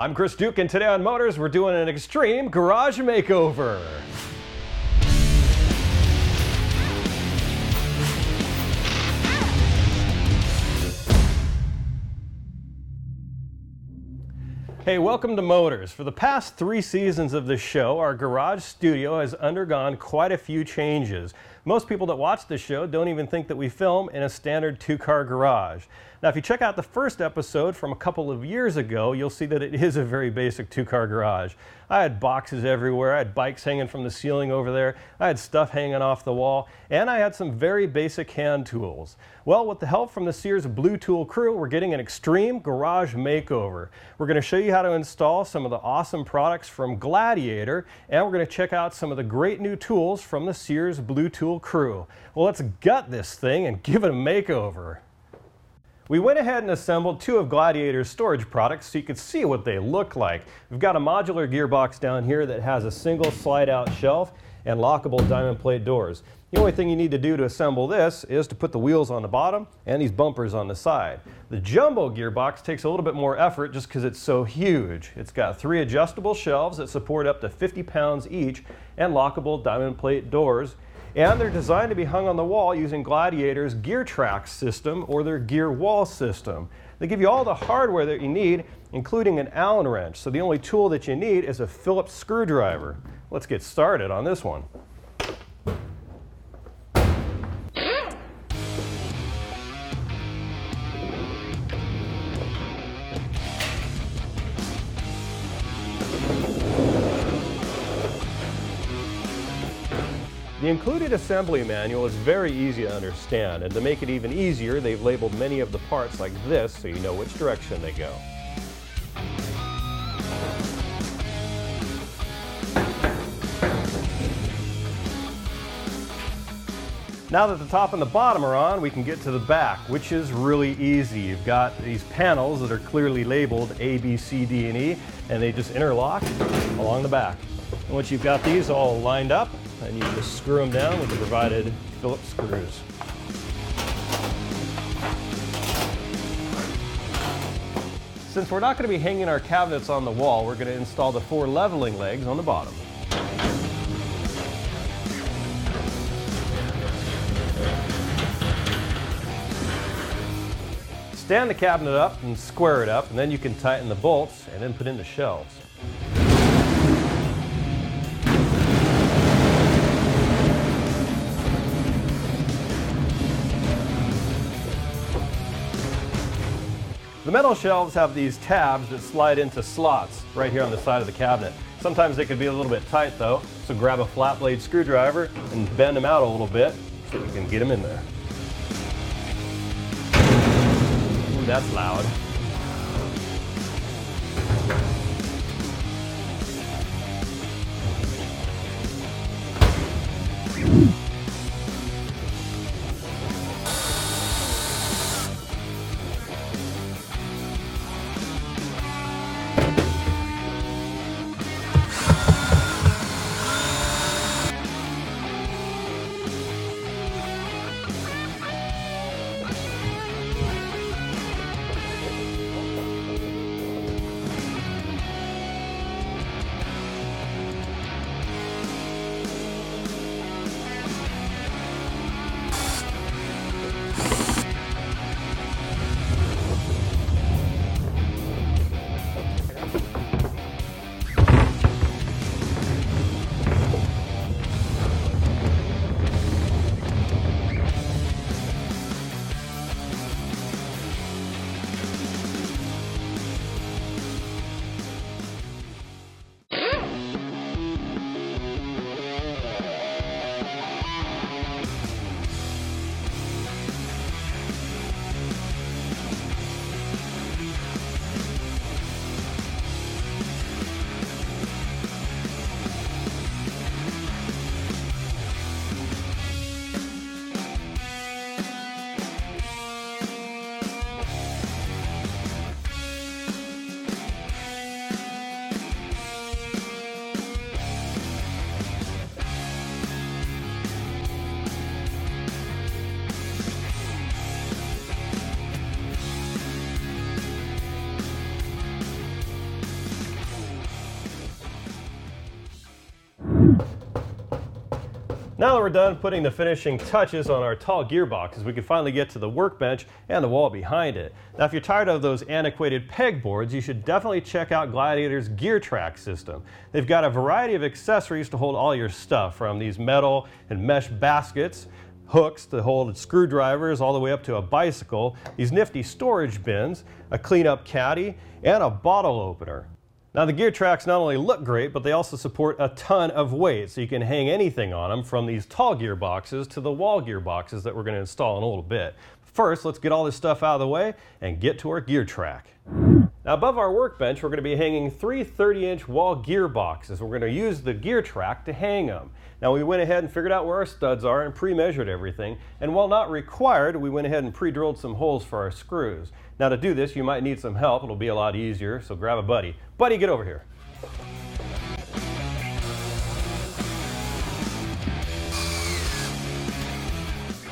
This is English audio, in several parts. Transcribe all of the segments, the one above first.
I'm Chris Duke, and today on Motors, we're doing an extreme garage makeover. Hey, welcome to Motors. For the past three seasons of this show, our garage studio has undergone quite a few changes. Most people that watch this show don't even think that we film in a standard two-car garage. Now, if you check out the first episode from a couple of years ago, you'll see that it is a very basic two-car garage. I had boxes everywhere, I had bikes hanging from the ceiling over there, I had stuff hanging off the wall, and I had some very basic hand tools. Well, with the help from the Sears Blue Tool crew, we're getting an extreme garage makeover. We're going to show you how to install some of the awesome products from Gladiator, and we're going to check out some of the great new tools from the Sears Blue Tool crew. Well, let's gut this thing and give it a makeover. We went ahead and assembled two of Gladiator's storage products so you could see what they look like. We've got a modular gearbox down here that has a single slide out shelf and lockable diamond plate doors. The only thing you need to do to assemble this is to put the wheels on the bottom and these bumpers on the side. The jumbo gearbox takes a little bit more effort just because it's so huge. It's got three adjustable shelves that support up to 50 pounds each and lockable diamond plate doors and they're designed to be hung on the wall using Gladiator's gear track system or their gear wall system. They give you all the hardware that you need, including an Allen wrench. So the only tool that you need is a Phillips screwdriver. Let's get started on this one. The included assembly manual is very easy to understand, and to make it even easier, they've labeled many of the parts like this so you know which direction they go. Now that the top and the bottom are on, we can get to the back, which is really easy. You've got these panels that are clearly labeled A, B, C, D, and E, and they just interlock along the back. And once you've got these all lined up, and you just screw them down with the provided Phillips screws. Since we're not going to be hanging our cabinets on the wall, we're going to install the four leveling legs on the bottom. Stand the cabinet up and square it up, and then you can tighten the bolts and then put in the shelves. The metal shelves have these tabs that slide into slots right here on the side of the cabinet. Sometimes they can be a little bit tight though, so grab a flat blade screwdriver and bend them out a little bit so you can get them in there. Ooh, that's loud. Now that we're done putting the finishing touches on our tall gearboxes, we can finally get to the workbench and the wall behind it. Now if you're tired of those antiquated pegboards, you should definitely check out Gladiator's GearTrack system. They've got a variety of accessories to hold all your stuff, from these metal and mesh baskets, hooks to hold screwdrivers all the way up to a bicycle, these nifty storage bins, a cleanup caddy, and a bottle opener. Now the gear tracks not only look great, but they also support a ton of weight, so you can hang anything on them from these tall gearboxes to the wall gearboxes that we're going to install in a little bit. First, let's get all this stuff out of the way and get to our gear track. Now above our workbench, we're going to be hanging three 30-inch wall gearboxes. We're going to use the gear track to hang them. Now we went ahead and figured out where our studs are and pre-measured everything. And while not required, we went ahead and pre-drilled some holes for our screws. Now to do this, you might need some help. It'll be a lot easier, so grab a buddy. Buddy, get over here.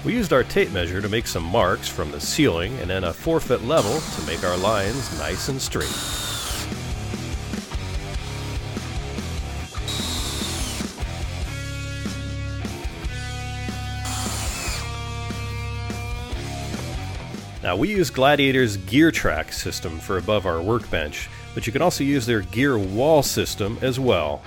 We used our tape measure to make some marks from the ceiling and then a 4 foot level to make our lines nice and straight. Now we use Gladiator's gear track system for above our workbench, but you can also use their gear wall system as well.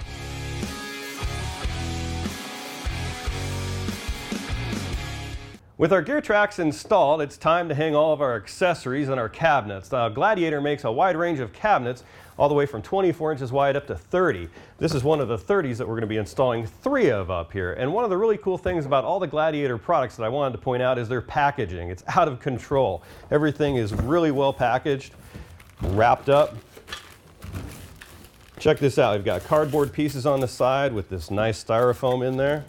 With our gear tracks installed, it's time to hang all of our accessories and our cabinets. Now, Gladiator makes a wide range of cabinets all the way from 24 inches wide up to 30. This is one of the 30s that we're going to be installing three of up here. And one of the really cool things about all the Gladiator products that I wanted to point out is their packaging. It's out of control. Everything is really well packaged, wrapped up. Check this out. We've got cardboard pieces on the side with this nice styrofoam in there.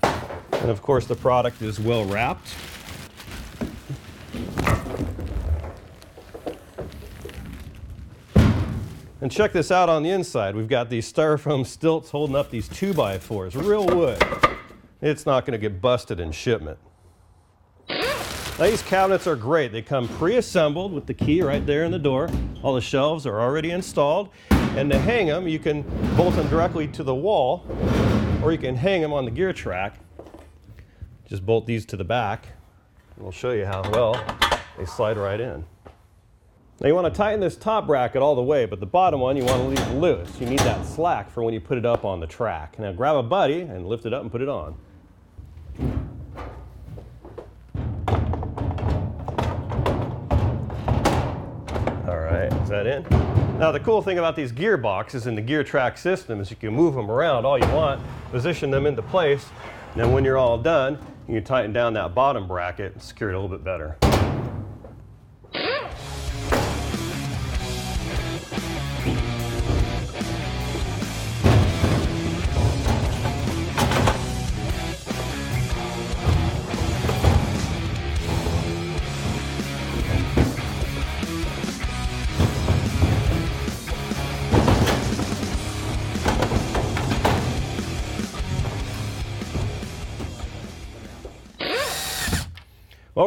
And of course the product is well wrapped. And check this out on the inside. We've got these styrofoam stilts holding up these 2x4s, real wood. It's not going to get busted in shipment. Now, these cabinets are great. They come pre-assembled with the key right there in the door. All the shelves are already installed. And to hang them, you can bolt them directly to the wall, or you can hang them on the gear track. Just bolt these to the back. We'll show you how well they slide right in. Now you want to tighten this top bracket all the way, but the bottom one you want to leave loose. You need that slack for when you put it up on the track. Now grab a buddy and lift it up and put it on. All right, is that in? Now the cool thing about these gearboxes in the gear track system is you can move them around all you want, position them into place, and then when you're all done, you can tighten down that bottom bracket and secure it a little bit better.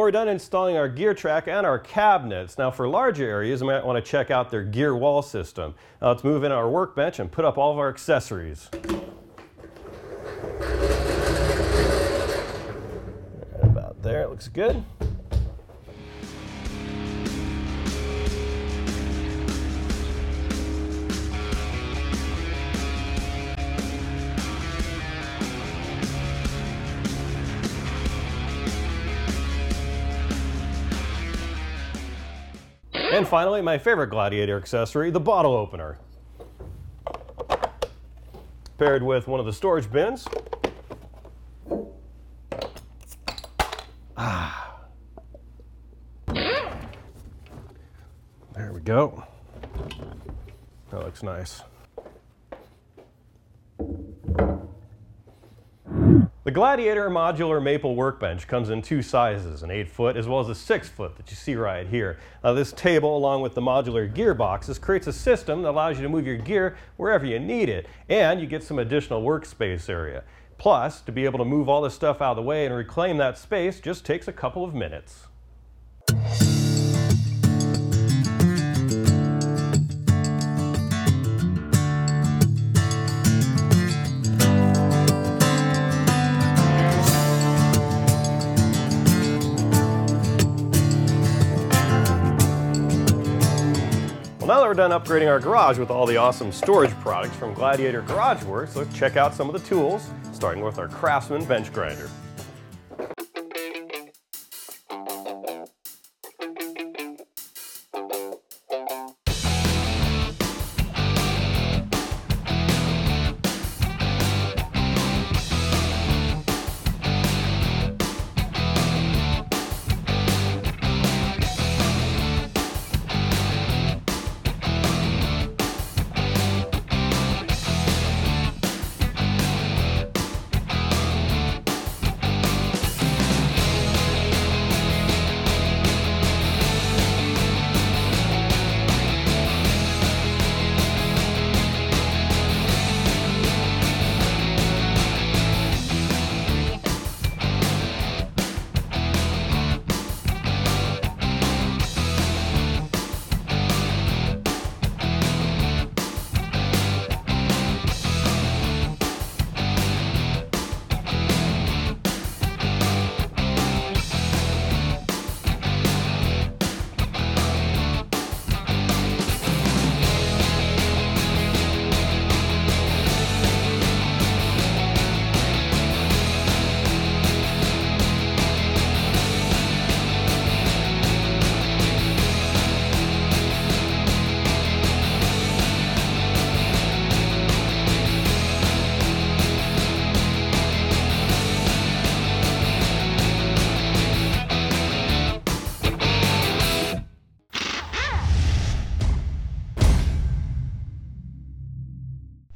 We're done installing our gear track and our cabinets. Now for larger areas, you might want to check out their gear wall system. Now let's move in our workbench and put up all of our accessories. About there, it looks good. And finally, my favorite Gladiator accessory, the bottle opener. Paired with one of the storage bins. Ah. There we go. That looks nice. The Gladiator modular maple workbench comes in two sizes, an 8 foot as well as a 6 foot that you see right here. Now this table along with the modular gearboxes creates a system that allows you to move your gear wherever you need it and you get some additional workspace area. Plus, to be able to move all this stuff out of the way and reclaim that space just takes a couple of minutes. Now that we're done upgrading our garage with all the awesome storage products from Gladiator Garage Works, let's check out some of the tools, starting with our Craftsman bench grinder.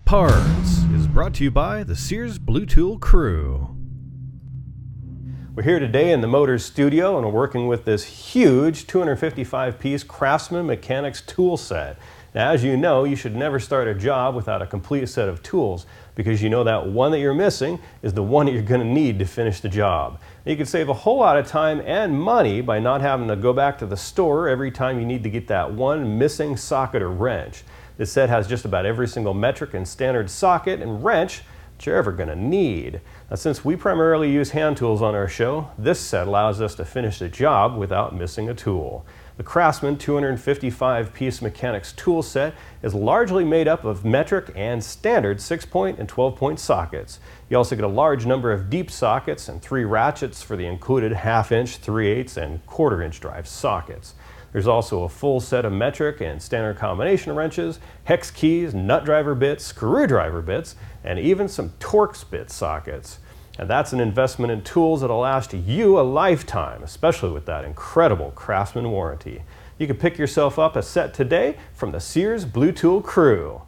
Parts is brought to you by the Sears Blue Tool crew. We're here today in the Motors studio and we're working with this huge 255 piece Craftsman Mechanics tool set. Now, as you know, you should never start a job without a complete set of tools because you know that one that you're missing is the one that you're going to need to finish the job. You can save a whole lot of time and money by not having to go back to the store every time you need to get that one missing socket or wrench. This set has just about every single metric and standard socket and wrench that you're ever going to need. Now, since we primarily use hand tools on our show, this set allows us to finish the job without missing a tool. The Craftsman 255 piece mechanics tool set is largely made up of metric and standard 6 point and 12 point sockets. You also get a large number of deep sockets and three ratchets for the included half inch, 3 eighths, and quarter inch drive sockets. There's also a full set of metric and standard combination wrenches, hex keys, nut driver bits, screwdriver bits, and even some Torx bit sockets. And that's an investment in tools that'll last you a lifetime, especially with that incredible Craftsman warranty. You can pick yourself up a set today from the Sears Blue Tool crew.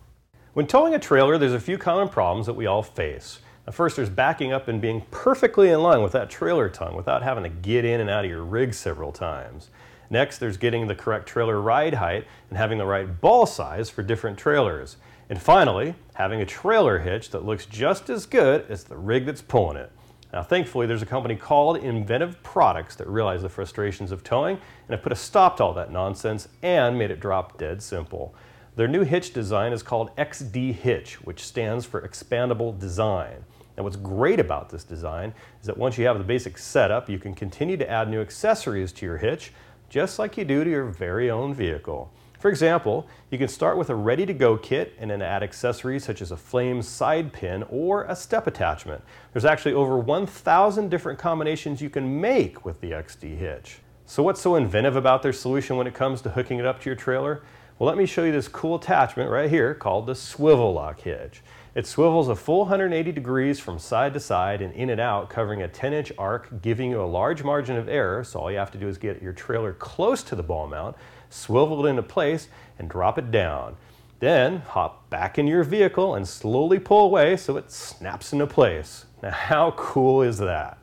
When towing a trailer, there's a few common problems that we all face. Now first, there's backing up and being perfectly in line with that trailer tongue without having to get in and out of your rig several times. Next, there's getting the correct trailer ride height and having the right ball size for different trailers. And finally, having a trailer hitch that looks just as good as the rig that's pulling it. Now, thankfully, there's a company called Inventive Products that realized the frustrations of towing and have put a stop to all that nonsense and made it drop dead simple. Their new hitch design is called XD Hitch, which stands for Expandable Design. And what's great about this design is that once you have the basic setup, you can continue to add new accessories to your hitch, just like you do to your very own vehicle. For example, you can start with a ready-to-go kit and then add accessories such as a flame side pin or a step attachment. There's actually over 1,000 different combinations you can make with the XD hitch. So what's so inventive about their solution when it comes to hooking it up to your trailer? Well, let me show you this cool attachment right here called the swivel lock hitch. It swivels a full 180 degrees from side to side and in and out, covering a 10 inch arc, giving you a large margin of error. So all you have to do is get your trailer close to the ball mount, swivel it into place, and drop it down. Then hop back in your vehicle and slowly pull away so it snaps into place. Now, how cool is that?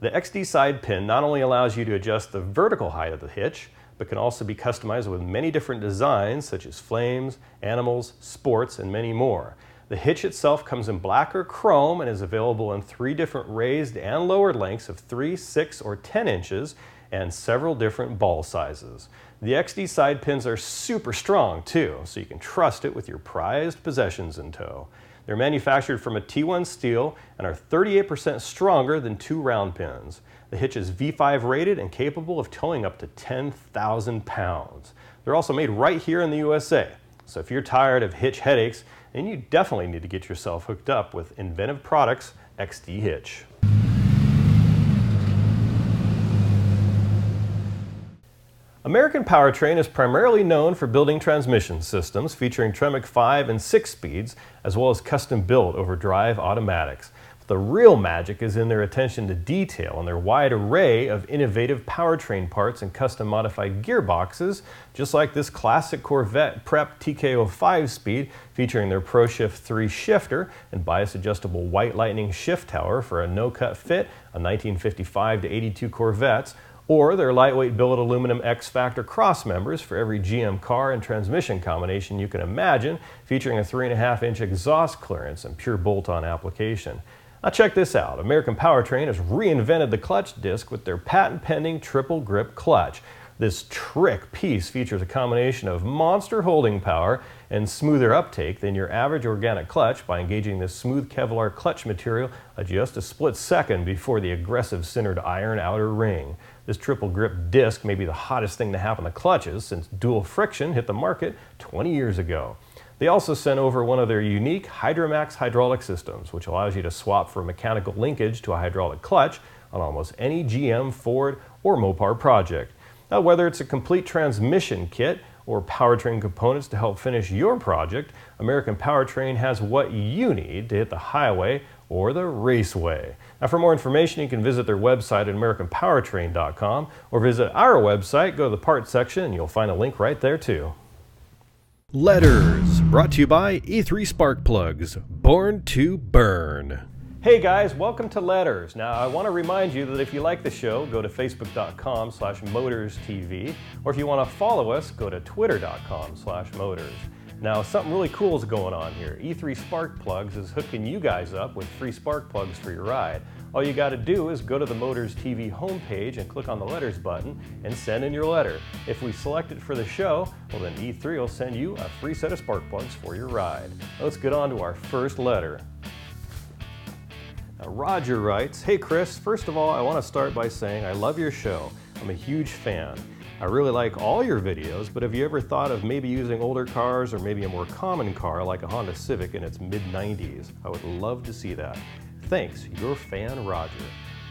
The XD side pin not only allows you to adjust the vertical height of the hitch, but can also be customized with many different designs such as flames, animals, sports, and many more. The hitch itself comes in black or chrome and is available in three different raised and lowered lengths of 3, 6, or 10 inches and several different ball sizes. The XD side pins are super strong too, so you can trust it with your prized possessions in tow. They're manufactured from a T1 steel and are 38% stronger than two round pins. The hitch is V5 rated and capable of towing up to 10,000 pounds. They're also made right here in the USA. So if you're tired of hitch headaches, then you definitely need to get yourself hooked up with Inventive Products XD Hitch. American Powertrain is primarily known for building transmission systems featuring Tremec 5 and 6 speeds, as well as custom built overdrive automatics. The real magic is in their attention to detail and their wide array of innovative powertrain parts and custom modified gearboxes, just like this classic Corvette Prep TKO 5 speed featuring their ProShift 3 shifter and bias adjustable White Lightning shift tower for a no-cut fit on 1955 to 82 Corvettes, or their lightweight billet aluminum X-Factor cross members for every GM car and transmission combination you can imagine, featuring a 3.5 inch exhaust clearance and pure bolt-on application. Now check this out. American Powertrain has reinvented the clutch disc with their patent-pending triple grip clutch. This trick piece features a combination of monster holding power and smoother uptake than your average organic clutch by engaging this smooth Kevlar clutch material just a split second before the aggressive sintered iron outer ring. This triple grip disc may be the hottest thing to happen to clutches since dual friction hit the market 20 years ago. They also sent over one of their unique Hydromax hydraulic systems, which allows you to swap from mechanical linkage to a hydraulic clutch on almost any GM, Ford, or Mopar project. Now, whether it's a complete transmission kit or powertrain components to help finish your project, American Powertrain has what you need to hit the highway or the raceway. Now, for more information, you can visit their website at AmericanPowertrain.com or visit our website, go to the parts section, and you'll find a link right there too. Letters brought to you by E3 Spark Plugs, born to burn. Hey guys, welcome to Letters. Now I want to remind you that if you like the show, go to facebook.com slash motorstv, or if you want to follow us, go to twitter.com slash motors. Now something really cool is going on here. E3 Spark Plugs is hooking you guys up with free spark plugs for your ride. All you got to do is go to the Motors TV homepage and click on the letters button and send in your letter. If we select it for the show, well then E3 will send you a free set of spark plugs for your ride. Let's get on to our first letter. Now, Roger writes, Hey Chris, first of all, I want to start by saying I love your show. I'm a huge fan. I really like all your videos, but have you ever thought of maybe using older cars or maybe a more common car like a Honda Civic in its mid 90s? I would love to see that. Thanks, your fan Roger.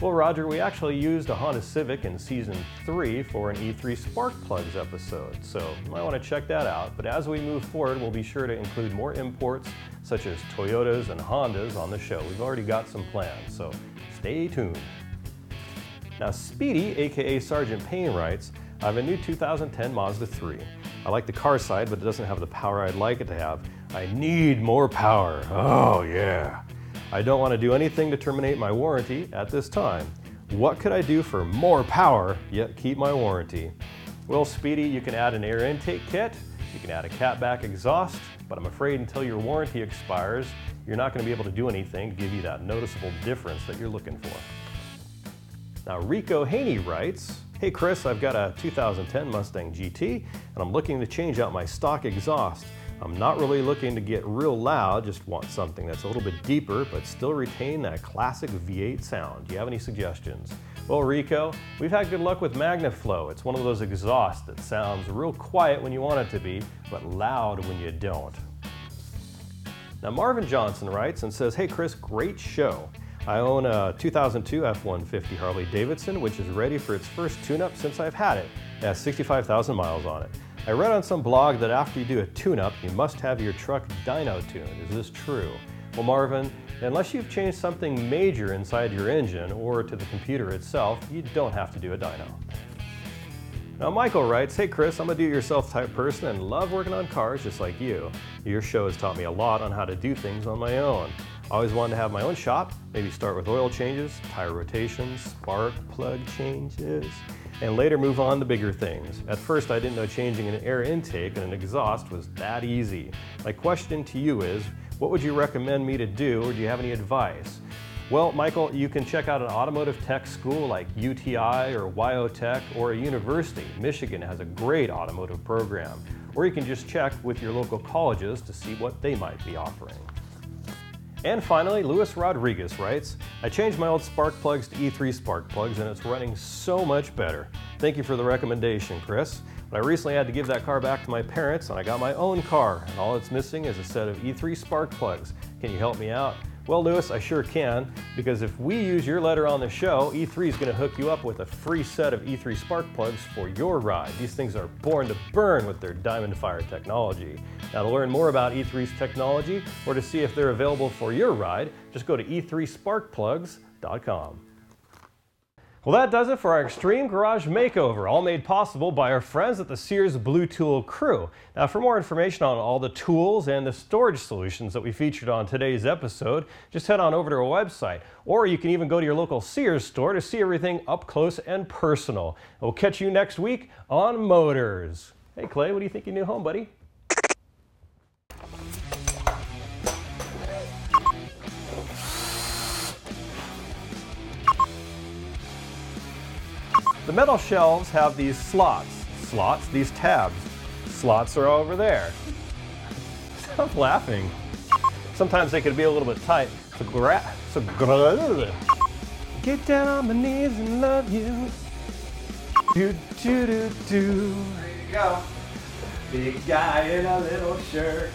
Well, Roger, we actually used a Honda Civic in season three for an E3 Spark Plugs episode, so you might want to check that out. But as we move forward, we'll be sure to include more imports such as Toyotas and Hondas on the show. We've already got some plans, so stay tuned. Now, Speedy, aka Sergeant Payne, writes, I have a new 2010 Mazda 3. I like the car side, but it doesn't have the power I'd like it to have. I need more power. Oh, yeah. I don't want to do anything to terminate my warranty at this time. What could I do for more power yet keep my warranty? Well, Speedy, you can add an air intake kit, you can add a catback exhaust, but I'm afraid until your warranty expires, you're not going to be able to do anything to give you that noticeable difference that you're looking for. Now, Rico Haney writes, Hey Chris, I've got a 2010 Mustang GT and I'm looking to change out my stock exhaust. I'm not really looking to get real loud, just want something that's a little bit deeper, but still retain that classic V8 sound. Do you have any suggestions? Well, Rico, we've had good luck with MagnaFlow. It's one of those exhausts that sounds real quiet when you want it to be, but loud when you don't. Now, Marvin Johnson writes and says, Hey Chris, great show. I own a 2002 F-150 Harley Davidson, which is ready for its first tune-up since I've had it. It has 65,000 miles on it. I read on some blog that after you do a tune-up, you must have your truck dyno tuned. Is this true? Well, Marvin, unless you've changed something major inside your engine or to the computer itself, you don't have to do a dyno. Now, Michael writes, Hey Chris, I'm a do-it-yourself type person and love working on cars just like you. Your show has taught me a lot on how to do things on my own. I always wanted to have my own shop, maybe start with oil changes, tire rotations, spark plug changes, and later move on to bigger things. At first, I didn't know changing an air intake and an exhaust was that easy. My question to you is, what would you recommend me to do, or do you have any advice? Well, Michael, you can check out an automotive tech school like UTI or WyoTech or a university. Michigan has a great automotive program. Or you can just check with your local colleges to see what they might be offering. And finally, Luis Rodriguez writes, I changed my old spark plugs to E3 spark plugs and it's running so much better. Thank you for the recommendation, Chris. But I recently had to give that car back to my parents and I got my own car. And all it's missing is a set of E3 spark plugs. Can you help me out? Well, Lewis, I sure can, because if we use your letter on the show, E3 is going to hook you up with a free set of E3 spark plugs for your ride. These things are born to burn with their Diamond Fire technology. Now, to learn more about E3's technology or to see if they're available for your ride, just go to e3sparkplugs.com. Well, that does it for our Extreme Garage Makeover, all made possible by our friends at the Sears Blue Tool crew. Now, for more information on all the tools and the storage solutions that we featured on today's episode, just head on over to our website, or you can even go to your local Sears store to see everything up close and personal. We'll catch you next week on Motors. Hey, Clay, what do you think of your new home, buddy? The metal shelves have these slots. Slots, these tabs. Slots are over there. Stop laughing. Sometimes they could be a little bit tight. So, gra- so gra- get down on my knees and love you. Do do do do. There you go. Big guy in a little shirt.